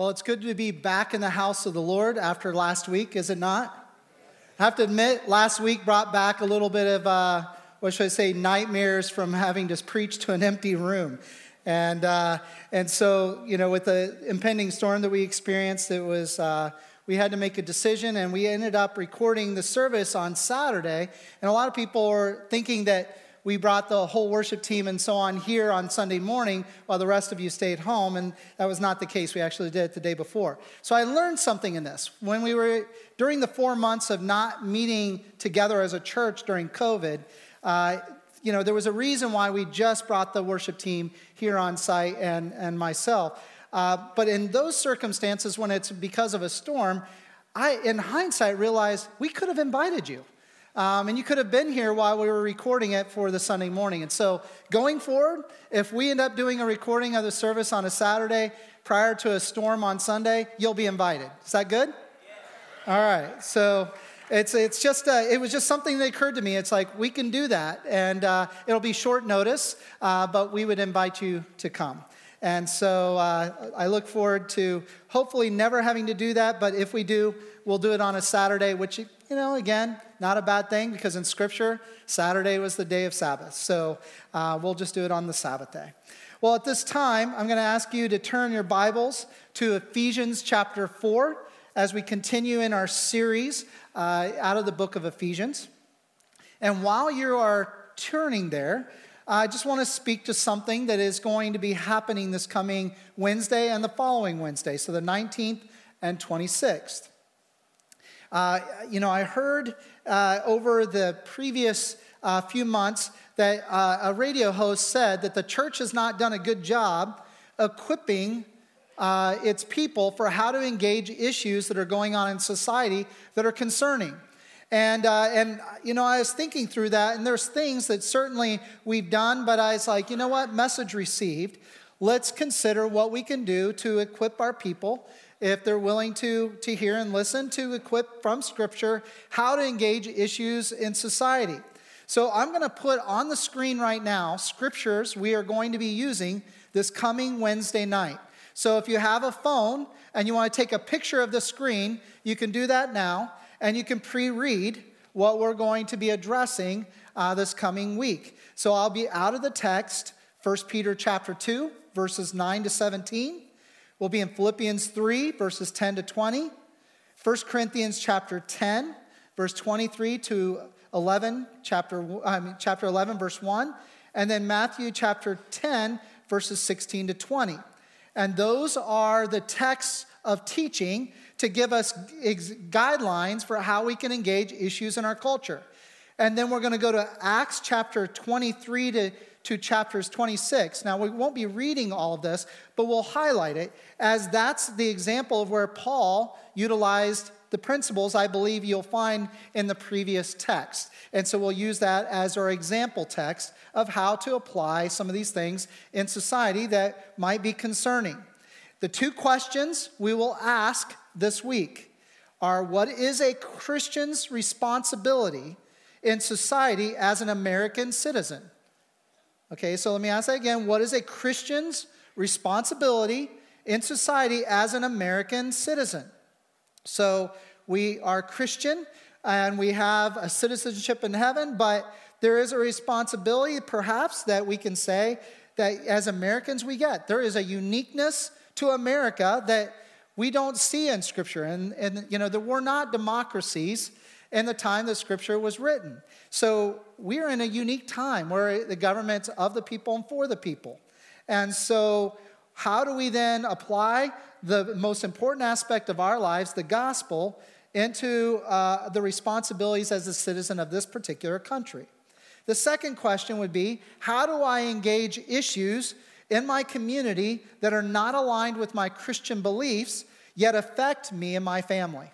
Well, it's good to be back in the house of the Lord after last week, is it not? I have to admit, last week brought back a little bit of, uh, what should I say, nightmares from having to preach to an empty room. And, uh, and so, you know, with the impending storm that we experienced, it was, uh, we had to make a decision, and we ended up recording the service on Saturday. And a lot of people are thinking that we brought the whole worship team and so on here on Sunday morning while the rest of you stayed home. And that was not the case. We actually did it the day before. So I learned something in this. When we were, during the four months of not meeting together as a church during COVID, uh, you know, there was a reason why we just brought the worship team here on site and, and myself. Uh, but in those circumstances, when it's because of a storm, I, in hindsight, realized we could have invited you. Um, and you could have been here while we were recording it for the Sunday morning. And so, going forward, if we end up doing a recording of the service on a Saturday prior to a storm on Sunday, you'll be invited. Is that good? Yeah. All right. So, it's, it's just, uh, it was just something that occurred to me. It's like, we can do that. And uh, it'll be short notice, uh, but we would invite you to come. And so uh, I look forward to hopefully never having to do that. But if we do, we'll do it on a Saturday, which, you know, again, not a bad thing because in Scripture, Saturday was the day of Sabbath. So uh, we'll just do it on the Sabbath day. Well, at this time, I'm going to ask you to turn your Bibles to Ephesians chapter 4 as we continue in our series uh, out of the book of Ephesians. And while you are turning there, I just want to speak to something that is going to be happening this coming Wednesday and the following Wednesday, so the 19th and 26th. Uh, you know, I heard uh, over the previous uh, few months that uh, a radio host said that the church has not done a good job equipping uh, its people for how to engage issues that are going on in society that are concerning. And, uh, and, you know, I was thinking through that, and there's things that certainly we've done, but I was like, you know what? Message received. Let's consider what we can do to equip our people, if they're willing to, to hear and listen, to equip from Scripture how to engage issues in society. So I'm going to put on the screen right now scriptures we are going to be using this coming Wednesday night. So if you have a phone and you want to take a picture of the screen, you can do that now and you can pre read what we're going to be addressing uh, this coming week. So I'll be out of the text, 1 Peter chapter 2, verses 9 to 17. We'll be in Philippians 3, verses 10 to 20. 1 Corinthians chapter 10, verse 23 to 11, chapter, I mean, chapter 11, verse 1. And then Matthew chapter 10, verses 16 to 20. And those are the texts of teaching to give us guidelines for how we can engage issues in our culture. And then we're going to go to Acts chapter 23 to, to chapters 26. Now, we won't be reading all of this, but we'll highlight it as that's the example of where Paul utilized the principles I believe you'll find in the previous text. And so we'll use that as our example text of how to apply some of these things in society that might be concerning. The two questions we will ask this week are what is a Christian's responsibility in society as an American citizen? Okay, so let me ask that again. What is a Christian's responsibility in society as an American citizen? So we are Christian and we have a citizenship in heaven, but there is a responsibility perhaps that we can say that as Americans we get. There is a uniqueness to America that we don't see in Scripture. And, and you know, there were not democracies in the time that Scripture was written. So we're in a unique time where the government's of the people and for the people. And so, how do we then apply the most important aspect of our lives, the gospel, into uh, the responsibilities as a citizen of this particular country? The second question would be how do I engage issues in my community that are not aligned with my Christian beliefs, yet affect me and my family.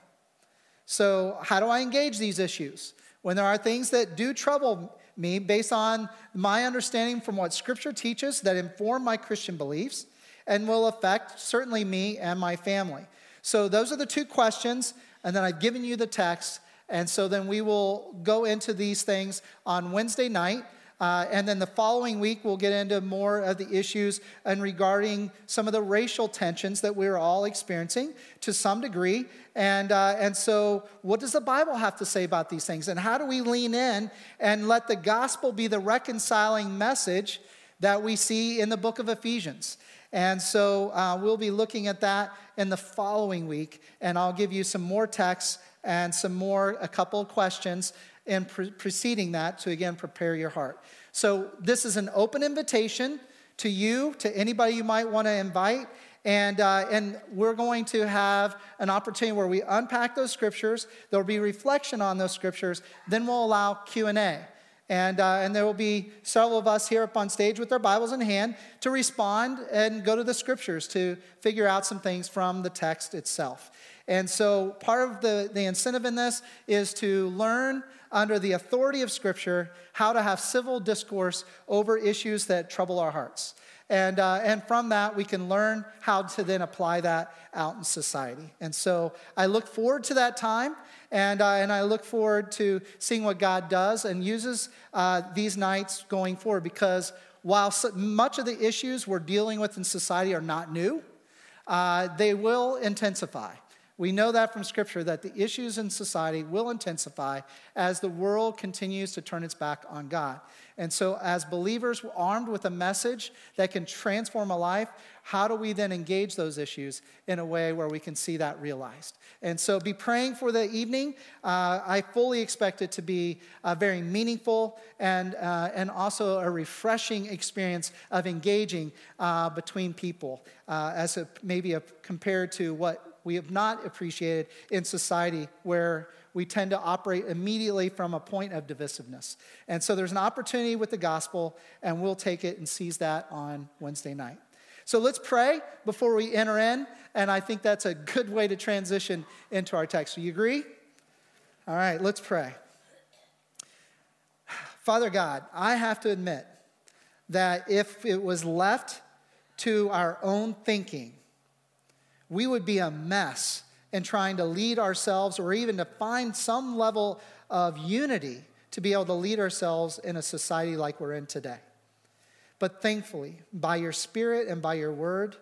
So, how do I engage these issues? When there are things that do trouble me based on my understanding from what Scripture teaches that inform my Christian beliefs and will affect certainly me and my family. So, those are the two questions, and then I've given you the text. And so then we will go into these things on Wednesday night Uh, and then the following week, we'll get into more of the issues and regarding some of the racial tensions that we're all experiencing to some degree. And, uh, and so, what does the Bible have to say about these things? And how do we lean in and let the gospel be the reconciling message that we see in the book of Ephesians? And so, uh, we'll be looking at that in the following week. And I'll give you some more texts and some more, a couple of questions and pre- preceding that to again prepare your heart. So, this is an open invitation to you, to anybody you might want to invite. And, uh, and we're going to have an opportunity where we unpack those scriptures. There will be reflection on those scriptures. Then we'll allow Q&A. And, uh, and there will be several of us here up on stage with our Bibles in hand to respond and go to the scriptures to figure out some things from the text itself. And so part of the, the incentive in this is to learn under the authority of Scripture how to have civil discourse over issues that trouble our hearts. And, uh, and from that, we can learn how to then apply that out in society. And so I look forward to that time, and, uh, and I look forward to seeing what God does and uses uh, these nights going forward because while so much of the issues we're dealing with in society are not new, uh, they will intensify. We know that from Scripture that the issues in society will intensify as the world continues to turn its back on God. And so, as believers armed with a message that can transform a life, how do we then engage those issues in a way where we can see that realized? And so, be praying for the evening. Uh, I fully expect it to be a very meaningful and, uh, and also a refreshing experience of engaging uh, between people, uh, as a, maybe a, compared to what we have not appreciated in society where we tend to operate immediately from a point of divisiveness. And so there's an opportunity with the gospel, and we'll take it and seize that on Wednesday night. So let's pray before we enter in, and I think that's a good way to transition into our text. Do you agree? All right, let's pray. Father God, I have to admit that if it was left to our own thinking, we would be a mess in trying to lead ourselves or even to find some level of unity to be able to lead ourselves in a society like we're in today. But thankfully, by your spirit and by your word,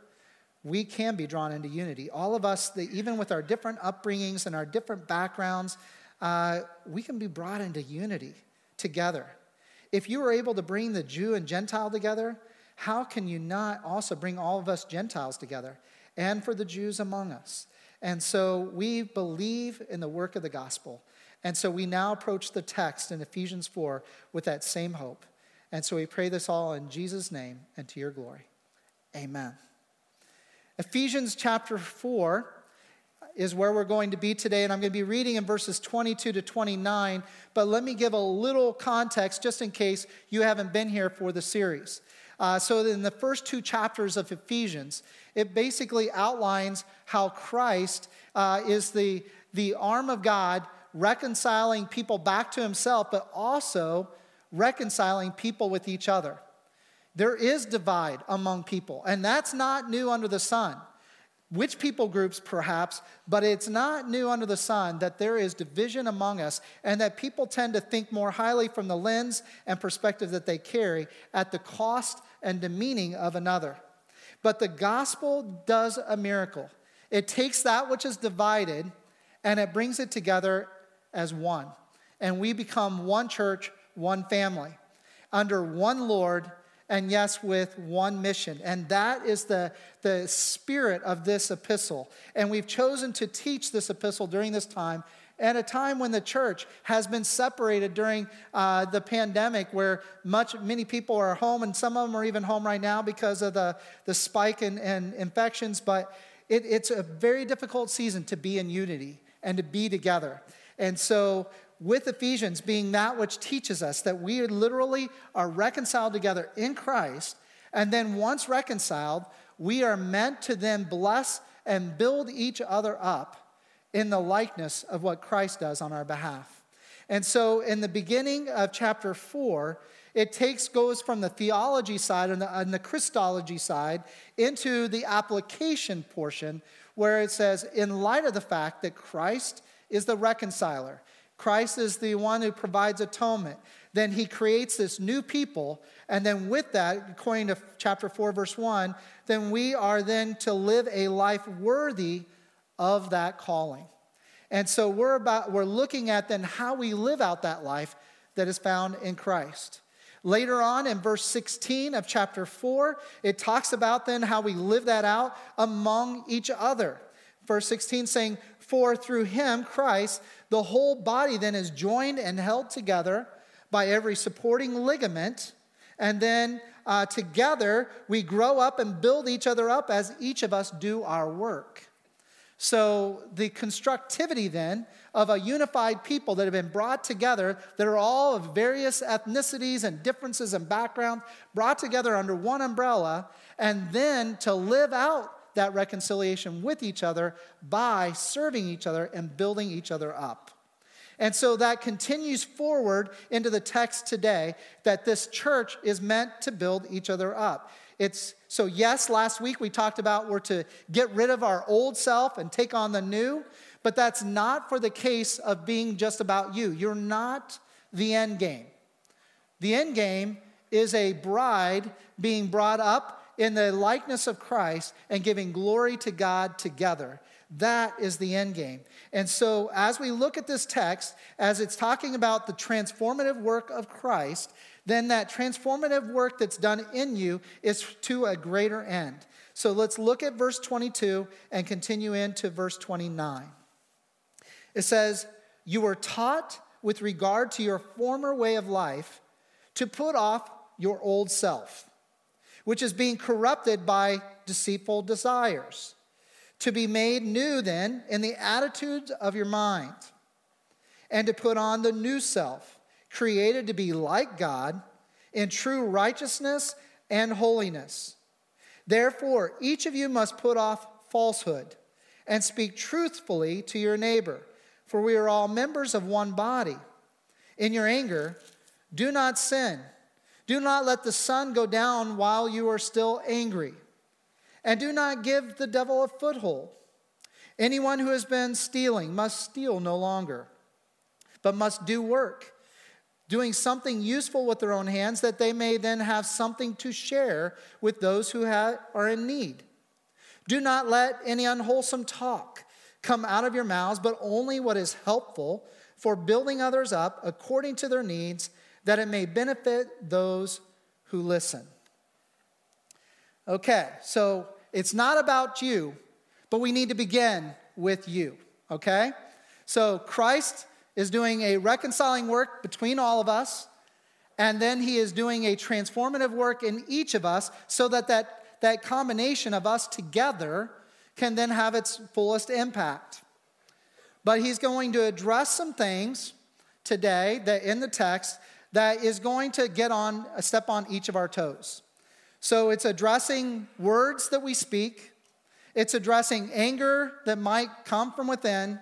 we can be drawn into unity. All of us, even with our different upbringings and our different backgrounds, uh, we can be brought into unity together. If you were able to bring the Jew and Gentile together, how can you not also bring all of us Gentiles together? And for the Jews among us. And so we believe in the work of the gospel. And so we now approach the text in Ephesians 4 with that same hope. And so we pray this all in Jesus' name and to your glory. Amen. Ephesians chapter 4 is where we're going to be today, and I'm going to be reading in verses 22 to 29. But let me give a little context just in case you haven't been here for the series. Uh, so, in the first two chapters of Ephesians, it basically outlines how Christ uh, is the, the arm of God reconciling people back to himself, but also reconciling people with each other. There is divide among people, and that's not new under the sun. Which people groups, perhaps, but it's not new under the sun that there is division among us and that people tend to think more highly from the lens and perspective that they carry at the cost and demeaning of another. But the gospel does a miracle. It takes that which is divided and it brings it together as one. And we become one church, one family, under one Lord and yes, with one mission. And that is the, the spirit of this epistle. And we've chosen to teach this epistle during this time at a time when the church has been separated during uh, the pandemic where much many people are home and some of them are even home right now because of the, the spike in, in infections but it, it's a very difficult season to be in unity and to be together and so with Ephesians being that which teaches us that we literally are reconciled together in Christ, and then once reconciled, we are meant to then bless and build each other up in the likeness of what Christ does on our behalf. And so in the beginning of chapter 4, it takes goes from the theology side and the, and the Christology side into the application portion where it says in light of the fact that Christ is the reconciler Christ is the one who provides atonement. Then he creates this new people. And then with that, according to chapter 4, verse 1, then we are then to live a life worthy of that calling. And so we're about we're looking at then how we live out that life that is found in Christ. Later on in verse 16 of chapter 4, it talks about then how we live that out among each other. Verse 16 saying, For through him, Christ, the whole body then is joined and held together by every supporting ligament. And then uh, together we grow up and build each other up as each of us do our work. So, the constructivity then of a unified people that have been brought together, that are all of various ethnicities and differences and backgrounds, brought together under one umbrella, and then to live out that reconciliation with each other by serving each other and building each other up. And so that continues forward into the text today that this church is meant to build each other up. It's so yes, last week we talked about we're to get rid of our old self and take on the new, but that's not for the case of being just about you. You're not the end game. The end game is a bride being brought up in the likeness of Christ and giving glory to God together. That is the end game. And so, as we look at this text, as it's talking about the transformative work of Christ, then that transformative work that's done in you is to a greater end. So, let's look at verse 22 and continue into verse 29. It says, You were taught with regard to your former way of life to put off your old self which is being corrupted by deceitful desires. To be made new, then, in the attitudes of your mind, and to put on the new self, created to be like God in true righteousness and holiness. Therefore, each of you must put off falsehood and speak truthfully to your neighbor, for we are all members of one body. In your anger, do not sin. Do not let the sun go down while you are still angry. And do not give the devil a foothold. Anyone who has been stealing must steal no longer, but must do work, doing something useful with their own hands, that they may then have something to share with those who are in need. Do not let any unwholesome talk come out of your mouths, but only what is helpful for building others up according to their needs that it may benefit those who listen. Okay, so it's not about you, but we need to begin with you, okay? So Christ is doing a reconciling work between all of us, and then he is doing a transformative work in each of us so that that, that combination of us together can then have its fullest impact. But he's going to address some things today that in the text that is going to get on a step on each of our toes. So it's addressing words that we speak, it's addressing anger that might come from within,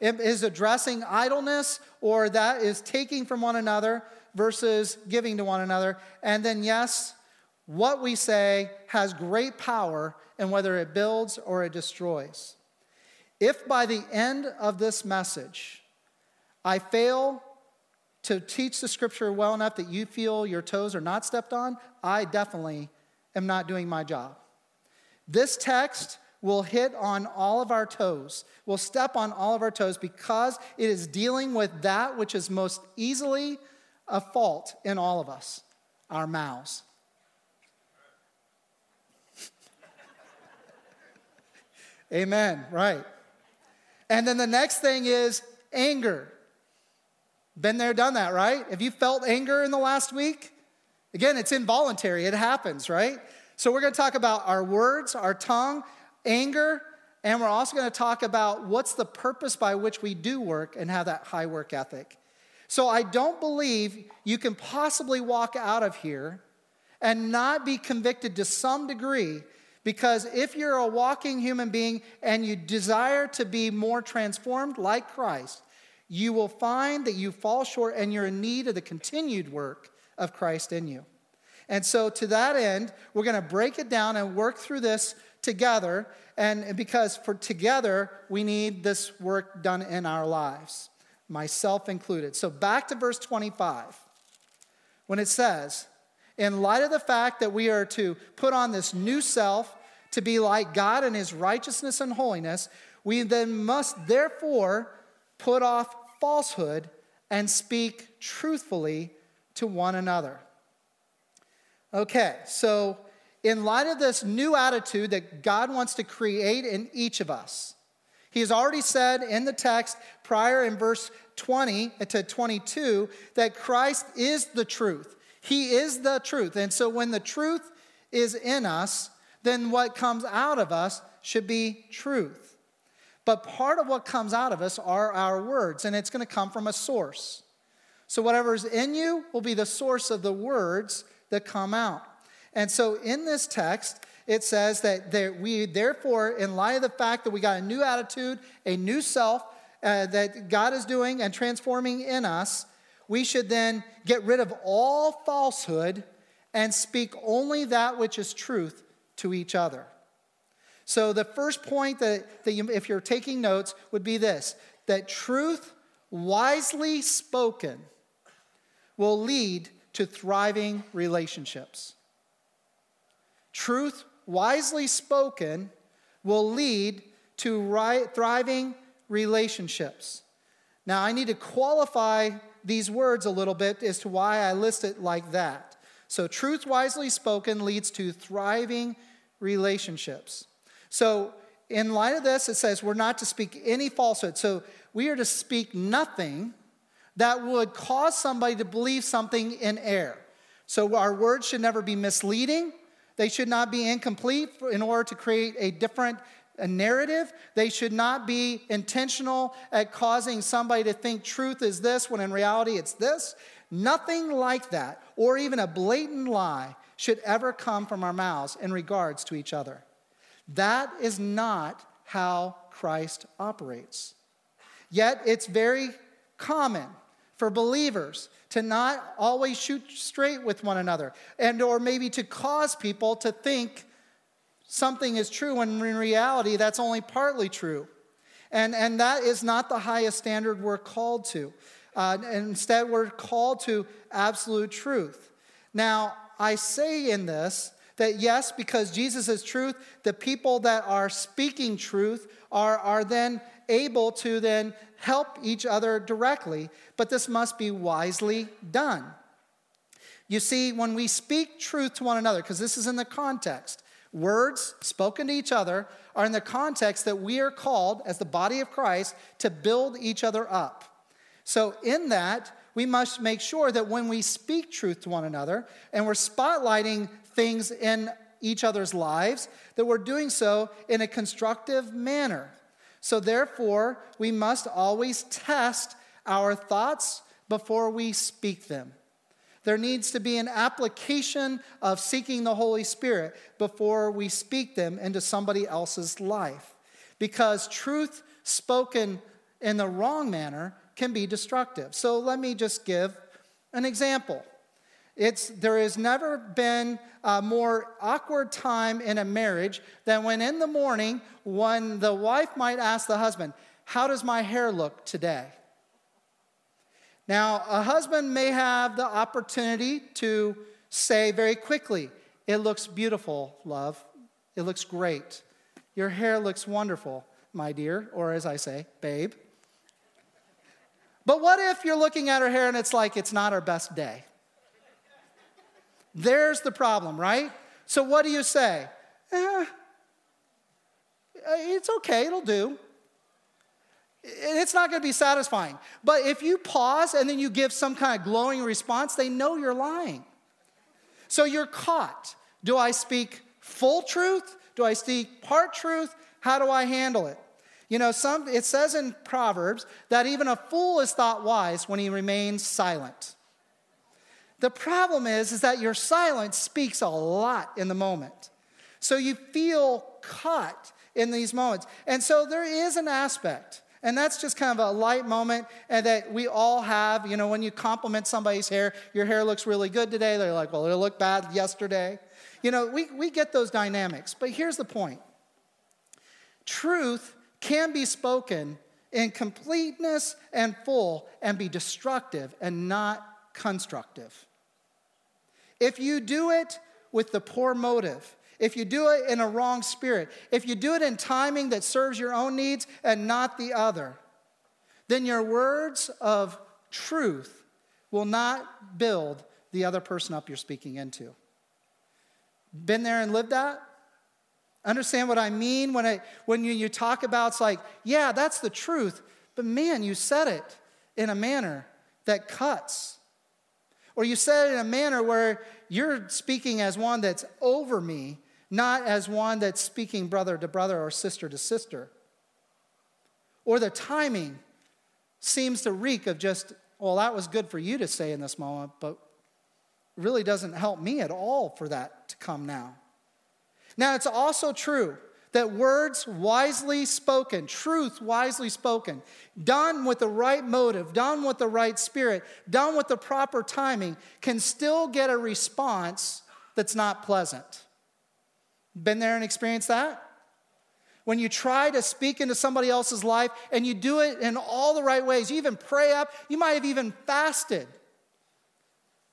it is addressing idleness or that is taking from one another versus giving to one another. And then, yes, what we say has great power in whether it builds or it destroys. If by the end of this message I fail to teach the scripture well enough that you feel your toes are not stepped on, I definitely am not doing my job. This text will hit on all of our toes, will step on all of our toes because it is dealing with that which is most easily a fault in all of us our mouths. Amen, right. And then the next thing is anger. Been there, done that, right? Have you felt anger in the last week? Again, it's involuntary, it happens, right? So, we're going to talk about our words, our tongue, anger, and we're also going to talk about what's the purpose by which we do work and have that high work ethic. So, I don't believe you can possibly walk out of here and not be convicted to some degree because if you're a walking human being and you desire to be more transformed like Christ, you will find that you fall short and you're in need of the continued work of Christ in you. And so, to that end, we're going to break it down and work through this together. And because for together, we need this work done in our lives. myself included. So back to verse 25, when it says, in light of the fact that we are to put on this new self to be like God in his righteousness and holiness, we then must therefore put off falsehood and speak truthfully to one another. Okay, so in light of this new attitude that God wants to create in each of us, he has already said in the text prior in verse 20 to 22 that Christ is the truth. He is the truth. And so when the truth is in us, then what comes out of us should be truth. But part of what comes out of us are our words, and it's going to come from a source. So whatever's in you will be the source of the words that come out. And so in this text, it says that, that we, therefore, in light of the fact that we got a new attitude, a new self uh, that God is doing and transforming in us, we should then get rid of all falsehood and speak only that which is truth to each other. So, the first point that, that you, if you're taking notes, would be this that truth, wisely spoken, will lead to thriving relationships. Truth, wisely spoken, will lead to thriving relationships. Now, I need to qualify these words a little bit as to why I list it like that. So, truth wisely spoken leads to thriving relationships. So, in light of this, it says we're not to speak any falsehood. So, we are to speak nothing that would cause somebody to believe something in error. So, our words should never be misleading. They should not be incomplete in order to create a different a narrative. They should not be intentional at causing somebody to think truth is this when in reality it's this. Nothing like that, or even a blatant lie, should ever come from our mouths in regards to each other. That is not how Christ operates. Yet it's very common for believers to not always shoot straight with one another and or maybe to cause people to think something is true when in reality that's only partly true. And, and that is not the highest standard we're called to. Uh, instead we're called to absolute truth. Now i say in this that yes because jesus is truth the people that are speaking truth are, are then able to then help each other directly, but this must be wisely done. You see, when we speak truth to one another, because this is in the context, words spoken to each other are in the context that we are called, as the body of Christ, to build each other up. So, in that, we must make sure that when we speak truth to one another and we're spotlighting things in each other's lives, that we're doing so in a constructive manner. So, therefore, we must always test our thoughts before we speak them. There needs to be an application of seeking the Holy Spirit before we speak them into somebody else's life. Because truth spoken in the wrong manner can be destructive. So let me just give an example. It's, there has never been a more awkward time in a marriage than when in the morning, when the wife might ask the husband, How does my hair look today? Now, a husband may have the opportunity to say very quickly, It looks beautiful, love. It looks great. Your hair looks wonderful, my dear, or as I say, babe. But what if you're looking at her hair and it's like it's not her best day? There's the problem, right? So what do you say? Eh, it's okay, it'll do. It's not going to be satisfying. But if you pause and then you give some kind of glowing response, they know you're lying. So you're caught. Do I speak full truth? Do I speak part truth? How do I handle it? You know, some, it says in Proverbs that even a fool is thought wise when he remains silent. The problem is, is that your silence speaks a lot in the moment. So you feel caught in these moments. And so there is an aspect, and that's just kind of a light moment and that we all have. You know, when you compliment somebody's hair, your hair looks really good today. They're like, well, it looked bad yesterday. You know, we, we get those dynamics. But here's the point truth can be spoken in completeness and full and be destructive and not constructive. If you do it with the poor motive, if you do it in a wrong spirit, if you do it in timing that serves your own needs and not the other, then your words of truth will not build the other person up you're speaking into. Been there and lived that? Understand what I mean when, I, when you, you talk about it's like, yeah, that's the truth, but man, you said it in a manner that cuts. Or you said it in a manner where you're speaking as one that's over me, not as one that's speaking brother to brother or sister to sister. Or the timing seems to reek of just, well, that was good for you to say in this moment, but really doesn't help me at all for that to come now. Now, it's also true that words wisely spoken, truth wisely spoken, done with the right motive, done with the right spirit, done with the proper timing, can still get a response that's not pleasant. Been there and experienced that? When you try to speak into somebody else's life and you do it in all the right ways, you even pray up, you might have even fasted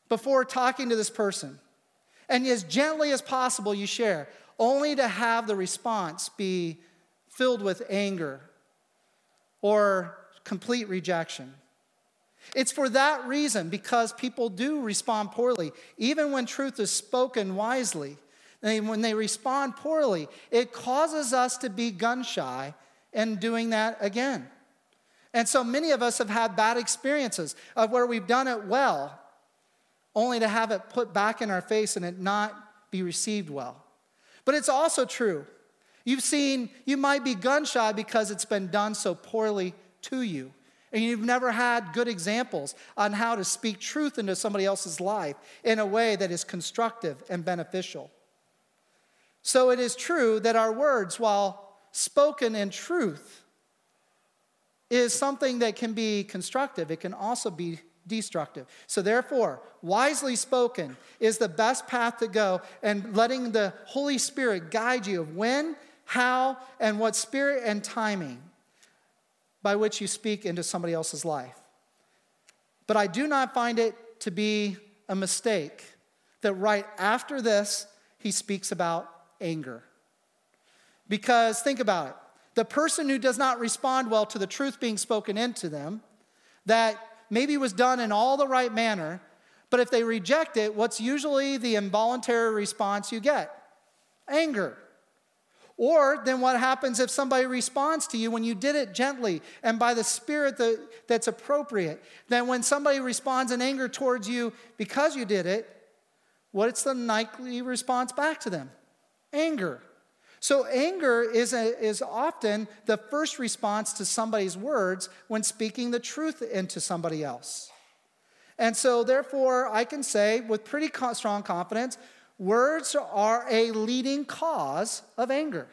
before talking to this person. And as gently as possible, you share, only to have the response be filled with anger or complete rejection. It's for that reason, because people do respond poorly, even when truth is spoken wisely. And when they respond poorly, it causes us to be gun shy and doing that again. And so many of us have had bad experiences of where we've done it well, only to have it put back in our face and it not be received well. But it's also true. You've seen, you might be gun shy because it's been done so poorly to you. And you've never had good examples on how to speak truth into somebody else's life in a way that is constructive and beneficial. So it is true that our words, while spoken in truth, is something that can be constructive. It can also be destructive. So, therefore, wisely spoken is the best path to go, and letting the Holy Spirit guide you of when, how, and what spirit and timing by which you speak into somebody else's life. But I do not find it to be a mistake that right after this, he speaks about anger. Because think about it the person who does not respond well to the truth being spoken into them, that maybe was done in all the right manner, but if they reject it, what's usually the involuntary response you get? Anger. Or then what happens if somebody responds to you when you did it gently and by the spirit that, that's appropriate? Then when somebody responds in anger towards you because you did it, what's the likely response back to them? anger. So, anger is, a, is often the first response to somebody's words when speaking the truth into somebody else. And so, therefore, I can say with pretty strong confidence words are a leading cause of anger.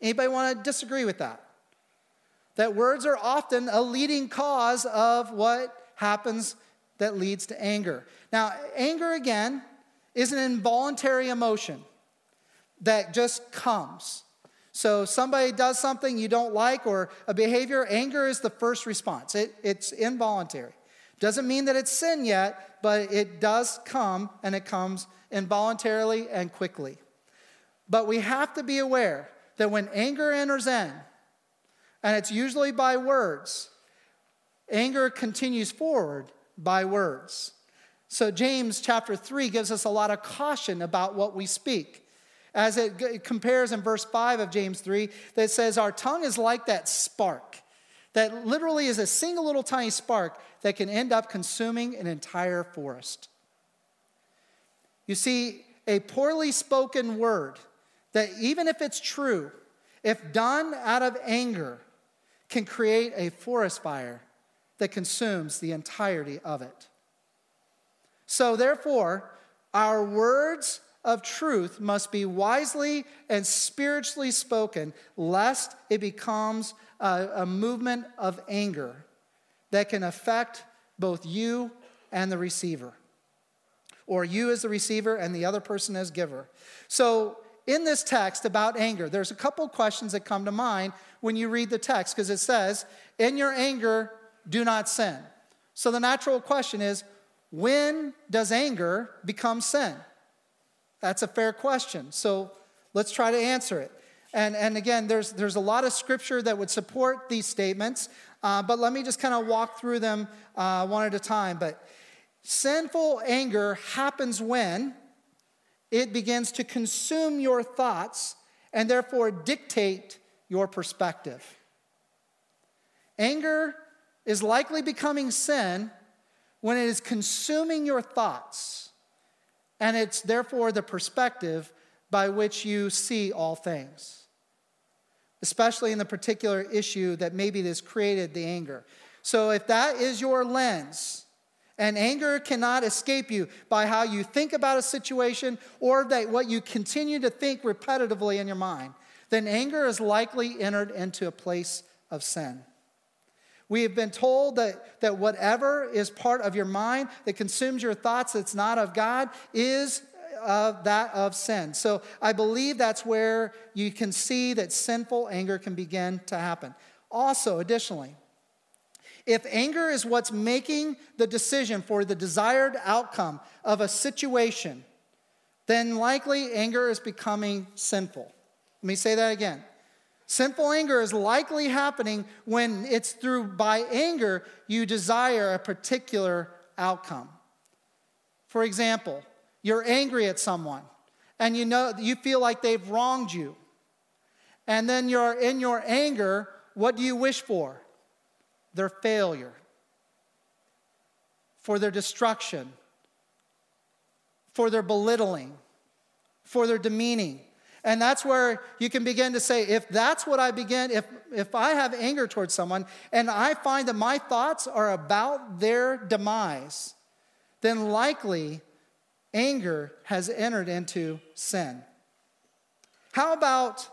Anybody want to disagree with that? That words are often a leading cause of what happens that leads to anger. Now, anger, again, is an involuntary emotion that just comes. So somebody does something you don't like or a behavior, anger is the first response. It, it's involuntary. Doesn't mean that it's sin yet, but it does come and it comes involuntarily and quickly. But we have to be aware that when anger enters in, and it's usually by words, anger continues forward by words. So James chapter 3 gives us a lot of caution about what we speak as it compares in verse 5 of James 3 that says, Our tongue is like that spark, that literally is a single little tiny spark that can end up consuming an entire forest. You see, a poorly spoken word that even if it's true, if done out of anger, can create a forest fire that consumes the entirety of it. So, therefore, our words of truth must be wisely and spiritually spoken, lest it becomes a, a, movement of anger that can affect both you and the receiver, or you as the receiver and the other person as giver. So, in this text about anger, there's a couple questions that come to mind when you read the text because it says, In your anger, do not sin. So the natural question is, when does anger become sin? That's a fair question. So let's try to answer it. And, and again, there's, there's a lot of scripture that would support these statements, uh, but let me just kind of walk through them uh, one at a time. But sinful anger happens when it begins to consume your thoughts and therefore dictate your perspective. Anger is likely becoming sin when it is consuming your thoughts, and it's therefore the perspective by which you see all things, especially in the particular issue that maybe has created the anger. So, if that is your lens, and anger cannot escape you by how you think about a situation or that what you continue to think repetitively in your mind, then anger is likely entered into a place of sin. We have been told that, that whatever is part of your mind that consumes your thoughts that's not of God is of that of sin. So I believe that's where you can see that sinful anger can begin to happen. Also, additionally, if anger is what's making the decision for the desired outcome of a situation, then likely anger is becoming sinful. Let me say that again. Sinful anger is likely happening when it's through by anger you desire a particular outcome. For example, you're angry at someone and you know you feel like they've wronged you. And then you're in your anger, what do you wish for? their failure, for their destruction, for their belittling, for their demeaning. And that's where you can begin to say, if that's what I begin, if, if I have anger towards someone and I find that my thoughts are about their demise, then likely anger has entered into sin. How about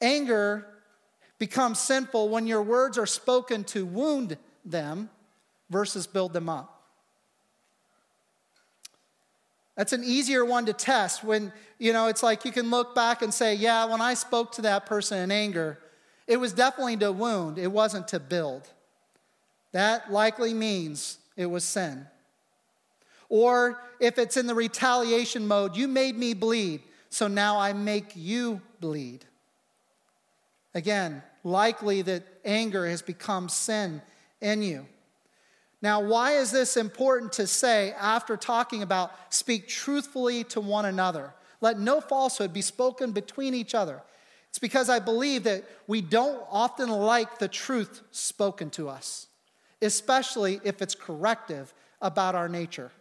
anger becomes sinful when your words are spoken to wound them versus build them up. That's an easier one to test when, you know, it's like you can look back and say, yeah, when I spoke to that person in anger, it was definitely to wound, it wasn't to build. That likely means it was sin. Or if it's in the retaliation mode, you made me bleed, so now I make you bleed. Again, likely that anger has become sin in you. Now, why is this important to say after talking about speak truthfully to one another? Let no falsehood be spoken between each other. It's because I believe that we don't often like the truth spoken to us, especially if it's corrective about our nature.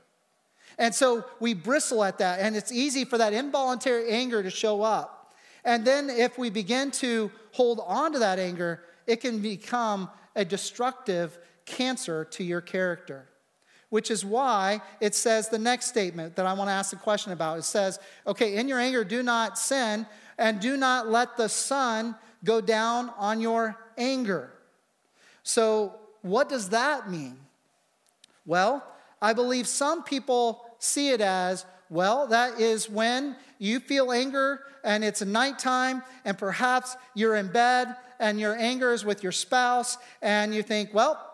And so we bristle at that, and it's easy for that involuntary anger to show up. And then if we begin to hold on to that anger, it can become a destructive cancer to your character. Which is why it says the next statement that I want to ask a question about. It says, okay, in your anger, do not sin, and do not let the sun go down on your anger. So, what does that mean? Well, I believe some people see it as well, that is when you feel anger and it's nighttime and perhaps you're in bed and your anger is with your spouse and you think, well,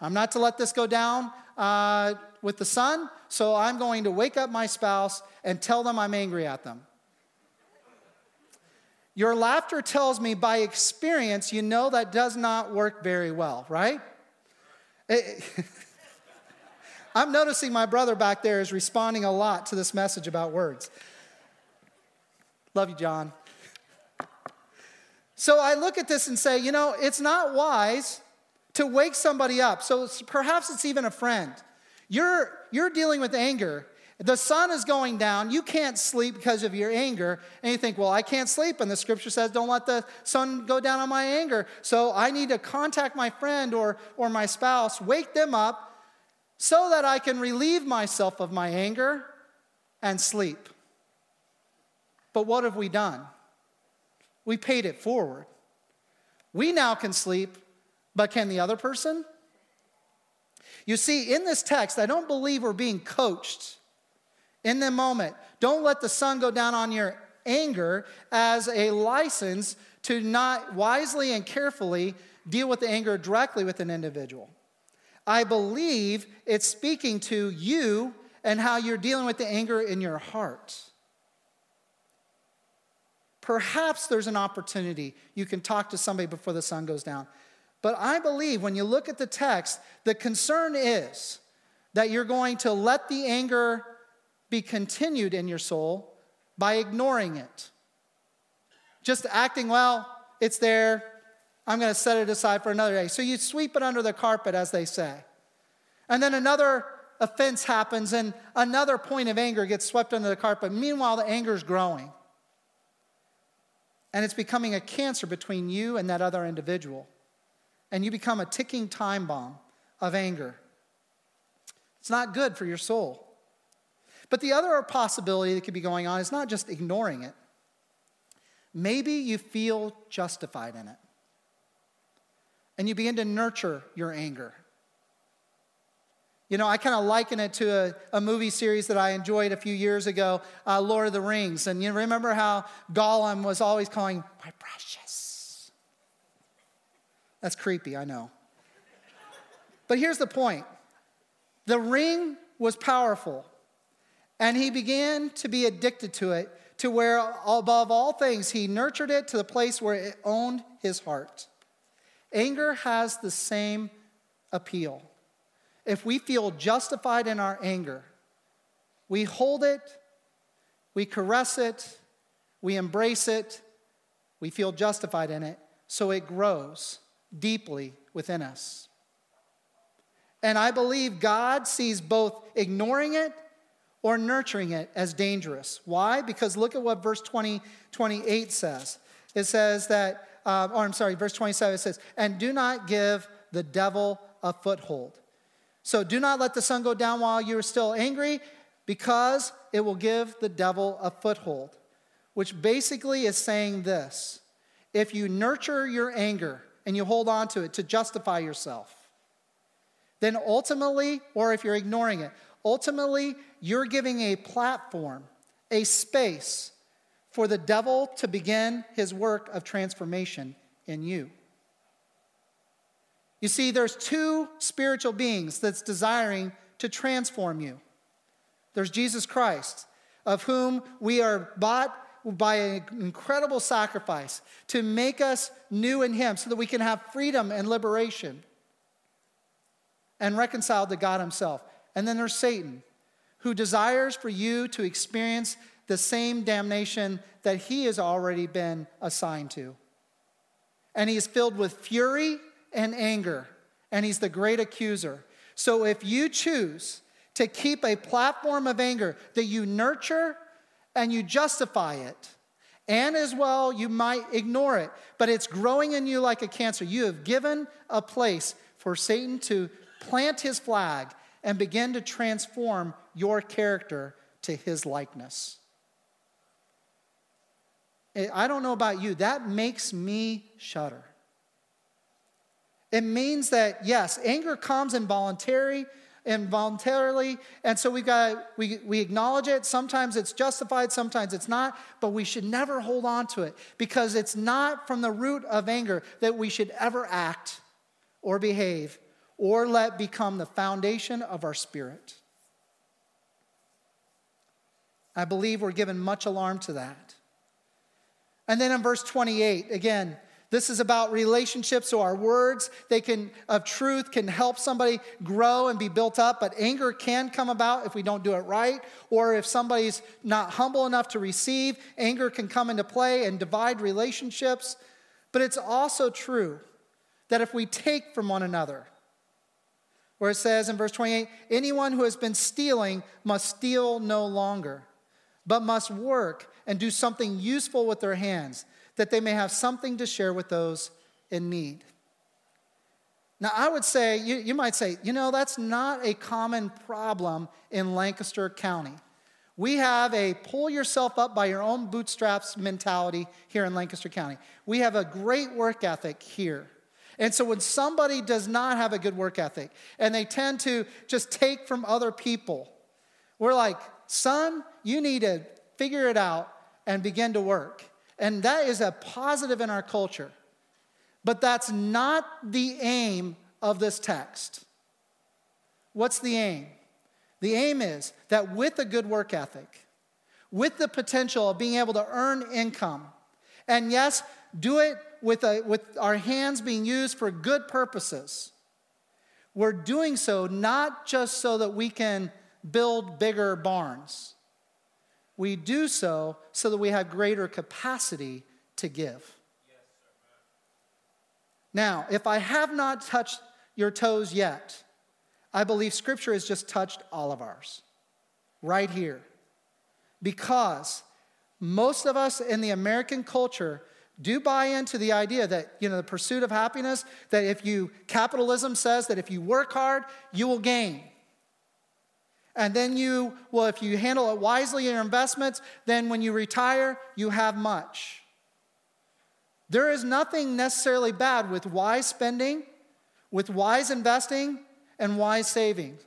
I'm not to let this go down uh, with the sun, so I'm going to wake up my spouse and tell them I'm angry at them. Your laughter tells me by experience you know that does not work very well, right? It, I'm noticing my brother back there is responding a lot to this message about words. Love you, John. So I look at this and say, you know, it's not wise to wake somebody up. So perhaps it's even a friend. You're, you're dealing with anger. The sun is going down. You can't sleep because of your anger. And you think, well, I can't sleep. And the scripture says, don't let the sun go down on my anger. So I need to contact my friend or, or my spouse, wake them up, so that I can relieve myself of my anger and sleep. But what have we done? We paid it forward. We now can sleep, but can the other person? You see, in this text, I don't believe we're being coached in the moment. Don't let the sun go down on your anger as a license to not wisely and carefully deal with the anger directly with an individual. I believe it's speaking to you and how you're dealing with the anger in your heart. Perhaps there's an opportunity you can talk to somebody before the sun goes down. But I believe when you look at the text, the concern is that you're going to let the anger be continued in your soul by ignoring it. Just acting, well, it's there, I'm going to set it aside for another day. So you sweep it under the carpet, as they say. And then another offense happens, and another point of anger gets swept under the carpet. Meanwhile, the anger is growing. And it's becoming a cancer between you and that other individual. And you become a ticking time bomb of anger. It's not good for your soul. But the other possibility that could be going on is not just ignoring it. Maybe you feel justified in it. And you begin to nurture your anger. You know, I kind of liken it to a, a, movie series that I enjoyed a few years ago, uh, Lord of the Rings. And you remember how Gollum was always calling, My precious. That's creepy, I know. But here's the point the ring was powerful, and he began to be addicted to it, to where, above all things, he nurtured it to the place where it owned his heart. Anger has the same appeal if we feel justified in our anger, we hold it, we caress it, we embrace it, we feel justified in it, so it grows deeply within us. And I believe God sees both ignoring it or nurturing it as dangerous. Why? Because look at what verse 20, 28 says. It says that, uh, or I'm sorry, verse 27 says, and do not give the devil a foothold. So do not let the sun go down while you are still angry, because it will give the devil a foothold. Which basically is saying this if you nurture your anger and you hold on to it to justify yourself, then ultimately, or if you're ignoring it, ultimately you're giving a platform, a space for the devil to begin his work of transformation in you. You see, there's two spiritual beings that's desiring to transform you. There's Jesus Christ, of whom we are bought by an incredible sacrifice to make us new in Him so that we can have freedom and liberation and reconciled to God Himself. And then there's Satan, who desires for you to experience the same damnation that he has already been assigned to. And he is filled with fury and anger, and he's the great accuser. So if you choose to keep a platform of anger that you nurture and you justify it, and as well you might ignore it, but it's growing in you like a cancer, you have given a place for Satan to plant his flag and begin to transform your character to his likeness. Eh, I don't know about you, that makes me shudder. It means that, yes, anger comes involuntary, involuntarily, and so we've got we, we acknowledge it. Sometimes it's justified, sometimes it's not, but we should never hold on to it because it's not from the root of anger that we should ever act or behave or let become the foundation of our spirit. I believe we're given much alarm to that. And then in verse 28, again, this is about relationships, so our words they can of truth can help somebody grow and be built up, but anger can come about if we don't do it right, or if somebody's not humble enough to receive, anger can come into play and divide relationships. But it's also true that if we take from one another, where it says in verse 28, anyone who has been stealing must steal no longer, but must work and do something useful with their hands that they may have something to share with those in need. Now, I would say, you, you might say, you know, that's not a common problem in Lancaster County. We have a pull yourself up by your own bootstraps mentality here in Lancaster County. We have a great work ethic here. And so when somebody does not have a good work ethic and they tend to just take from other people, we're like, son, you need to figure it out and begin to work. And that is a positive in our culture. But that's not the aim of this text. What's the aim? The aim is that with a good work ethic, with the potential of being able to earn income, and yes, do it with, a, with our hands being used for good purposes, we're doing so not just so that we can build bigger barns. We do so so that we have greater capacity to give. Now, if I have not touched your toes yet, I believe Scripture has just touched all of ours right here. Because most of us in the American culture do buy into the idea that, you know, the pursuit of happiness, that if you, capitalism says that if you work hard, you will gain. And then you, well, if you handle it wisely in your investments, then when you retire, you have much. There is nothing necessarily bad with wise spending, with wise investing, and wise saving.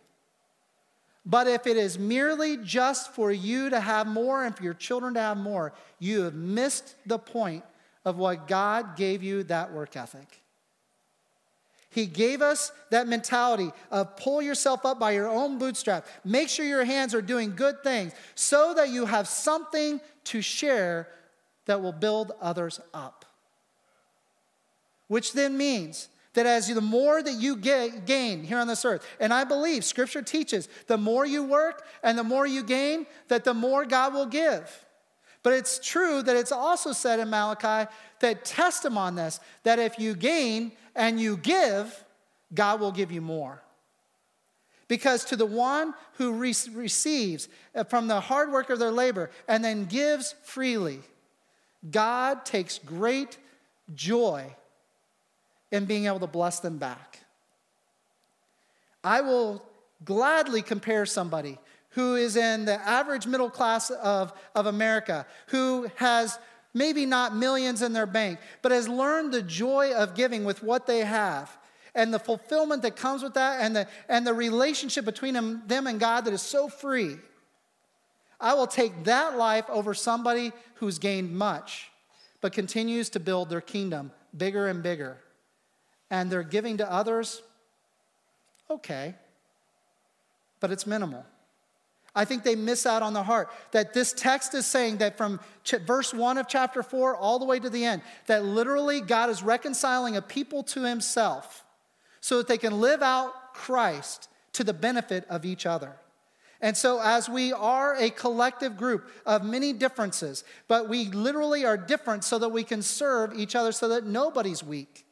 But if it is merely just for you to have more and for your children to have more, you have missed the point of what God gave you that work ethic. He gave us that mentality of pull yourself up by your own bootstrap. Make sure your hands are doing good things so that you have something to share that will build others up. Which then means that as you, the more that you get, gain here on this earth, and I believe scripture teaches the more you work and the more you gain, that the more God will give. But it's true that it's also said in Malachi that test him on this, that if you gain and you give, God will give you more. Because to the one who re- receives uh, from the hard work of their labor and then gives freely, God takes great joy in being able to bless them back. I will gladly compare somebody who is in the average middle class of, of America, who has maybe not millions in their bank, but has learned the joy of giving with what they have and the fulfillment that comes with that and the, and the relationship between them, them and God that is so free. I will take that life over somebody who's gained much, but continues to build their kingdom bigger and bigger. And they're giving to others, okay, but it's minimal. I think they miss out on the heart. That this text is saying that from ch- verse 1 of chapter 4 all the way to the end, that literally God is reconciling a people to himself so that they can live out Christ to the benefit of each other. And so, as we are a collective group of many differences, but we literally are different so that we can serve each other so that nobody's weak.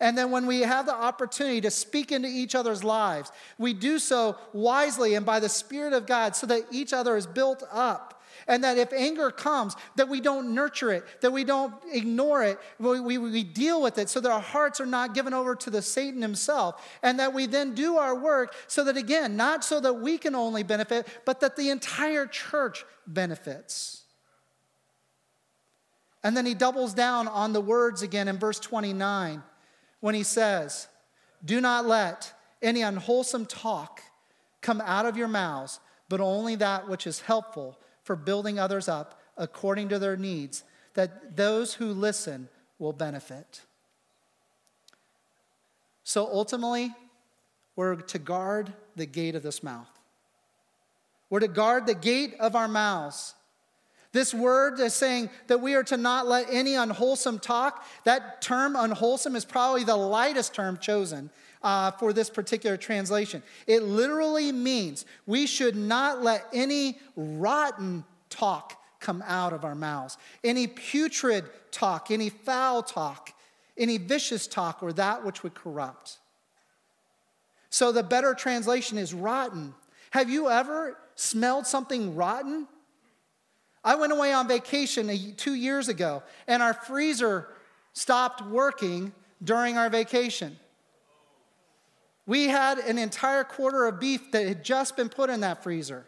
And then when we have the opportunity to speak into each other's lives, we do so wisely and by the Spirit of God so that each other is built up. And that if anger comes, that we don't nurture it, that we don't ignore it, we, we, we, deal with it so that our hearts are not given over to the Satan himself. And that we then do our work so that, again, not so that we can only benefit, but that the entire church benefits. And then he doubles down on the words again in verse 29 when he says, Do not let any unwholesome talk come out of your mouths, but only that which is helpful for building others up according to their needs, that those who listen will benefit. So ultimately, we're to guard the gate of this mouth. We're to guard the gate of our mouths. This word is saying that we are to not let any unwholesome talk. That term, unwholesome, is probably the lightest term chosen uh, for this particular translation. It literally means we should not let any rotten talk come out of our mouths, any putrid talk, any foul talk, any vicious talk, or that which would corrupt. So the better translation is rotten. Have you ever smelled something rotten? I went away on vacation two years ago, and our freezer stopped working during our vacation. We had an entire quarter of beef that had just been put in that freezer.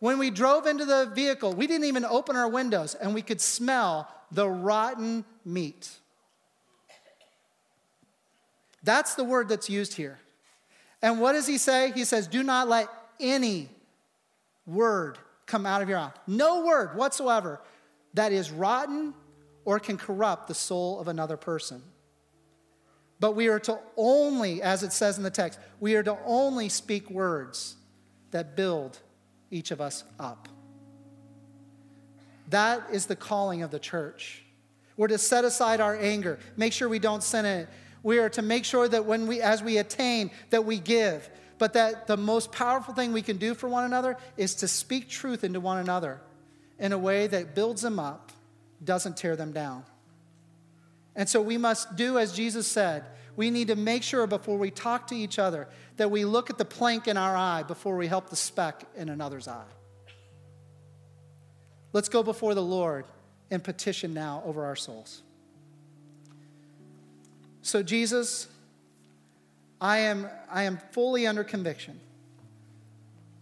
When we drove into the vehicle, we didn't even open our windows, and we could smell the rotten meat. That's the word that's used here. And what does he say? He says, Do not let any word come out of your mouth. No word whatsoever that is rotten or can corrupt the soul of another person. But we are to only, as it says in the text, we are to only speak words that build each of us up. That is the calling of the church. We're to set aside our anger, make sure we don't sin in it. We are to make sure that when we, as we attain, that we give. But that the most powerful thing we can do for one another is to speak truth into one another in a way that builds them up, doesn't tear them down. And so we must do as Jesus said. We need to make sure before we talk to each other that we look at the plank in our eye before we help the speck in another's eye. Let's go before the Lord and petition now over our souls. So, Jesus, I am, I am fully under conviction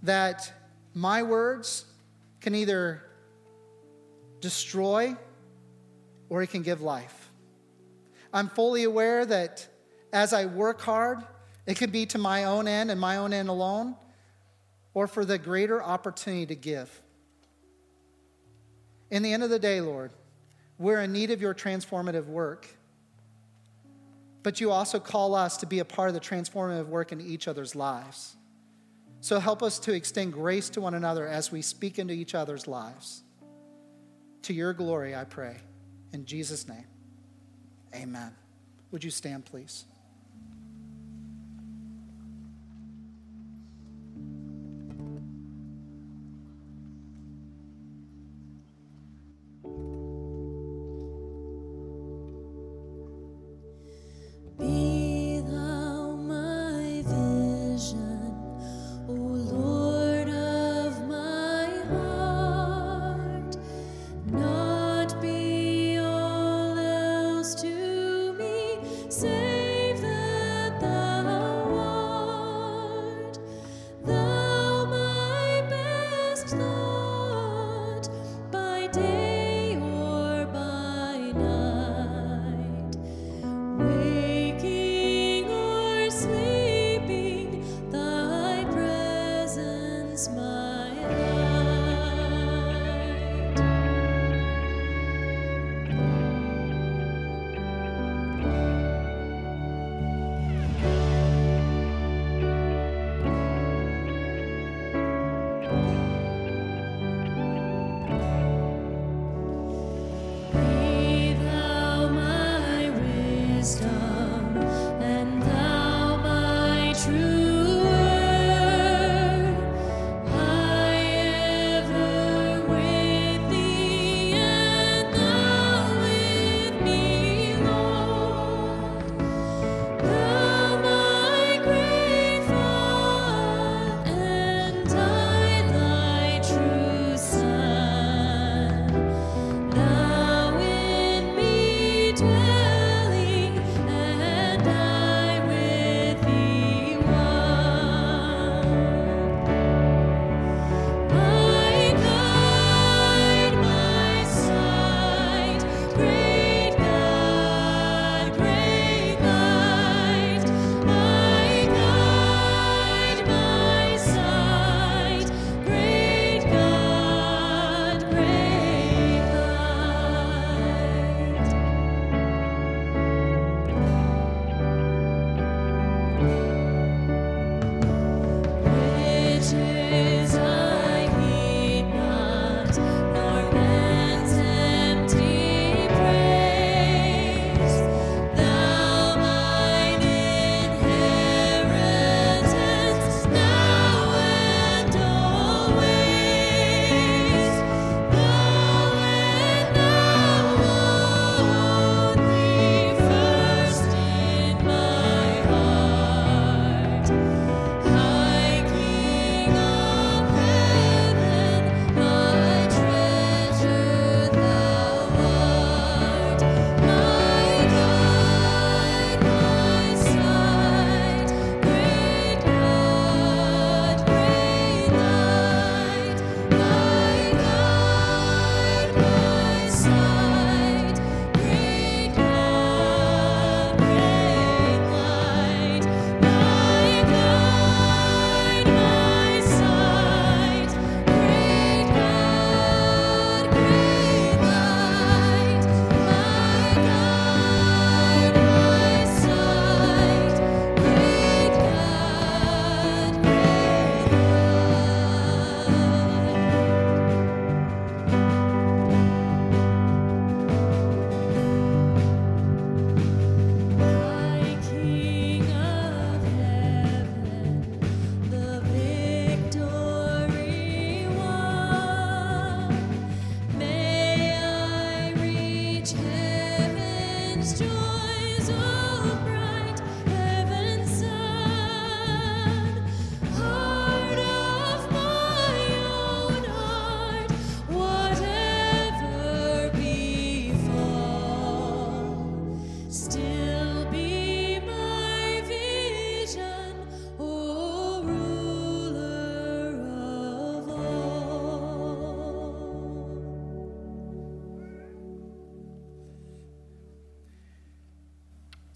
that my words can either destroy or it can give life. I'm fully aware that as I work hard, it can be to my own end and my own end alone, or for the greater opportunity to give. In the end of the day, Lord, we're in need of your transformative work. But you also call us to be a part of the transformative work in each other's lives. So help us to extend grace to one another as we speak into each other's lives. To your glory, I pray. In Jesus' name, amen. Would you stand, please?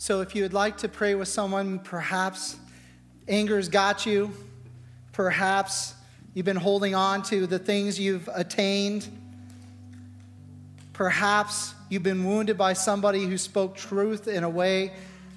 So if you would like to pray with someone, perhaps anger's got you, perhaps you've been holding on to the things you've attained, perhaps you've been wounded by somebody who spoke truth in a way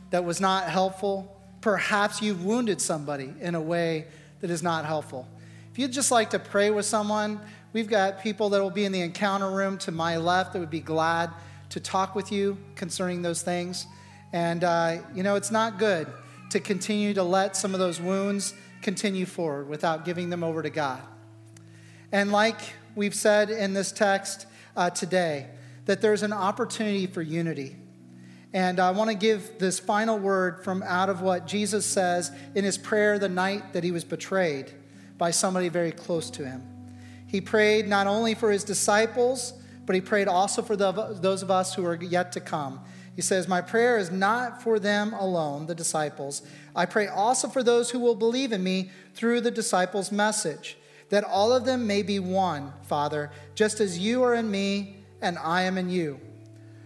that was not helpful, perhaps you've wounded somebody in a way that is not helpful. If you'd just like to pray with someone, we've got people that will be in the encounter room to my left that would be glad to talk with you concerning those things. And, uh, you know, it's not good to continue to let some of those wounds continue forward without giving them over to God. And like we've said in this text uh, today, that there's an opportunity for unity. And I want to give this final word from out of what Jesus says in his prayer the night that he was betrayed by somebody very close to him. He prayed not only for his disciples, but he prayed also for the, those of us who are yet to come. He says, My prayer is not for them alone, the disciples. I pray also for those who will believe in me through the disciples' message, that all of them may be one, Father, just as you are in me and I am in you.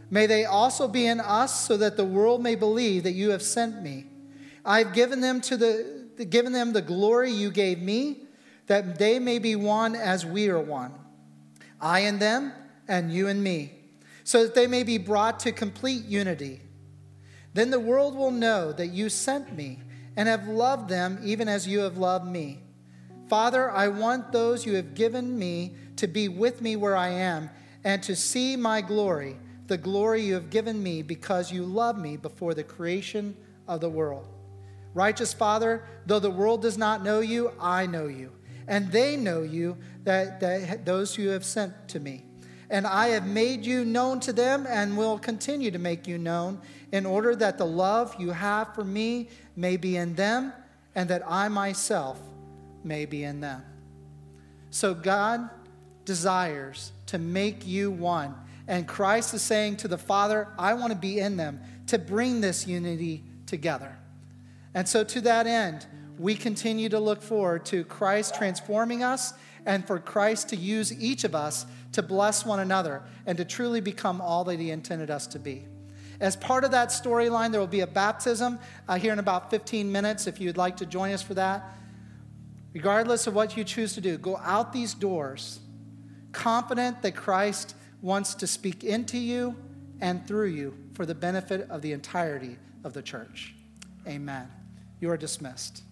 May they also be in us, so that the world may believe that you have sent me. I've given them to the given them the glory you gave me, that they may be one as we are one. I and them, and you and me, so that they may be brought to complete unity. Then the world will know that you sent me and have loved them even as you have loved me. Father, I want those you have given me to be with me where I am and to see my glory, the glory you have given me because you loved me before the creation of the world. Righteous Father, though the world does not know you, I know you, and they know you, that, that those you have sent to me. And I have made you known to them and will continue to make you known in order that the love you have for me may be in them and that I myself may be in them. So God desires to make you one. And Christ is saying to the Father, I want to be in them to bring this unity together. And so, to that end, we continue to look forward to Christ transforming us and for Christ to use each of us to bless one another and to truly become all that He intended us to be. As part of that storyline, there will be a baptism uh, here in about 15 minutes if you'd like to join us for that. Regardless of what you choose to do, go out these doors confident that Christ wants to speak into you and through you for the benefit of the entirety of the church. Amen. You are dismissed.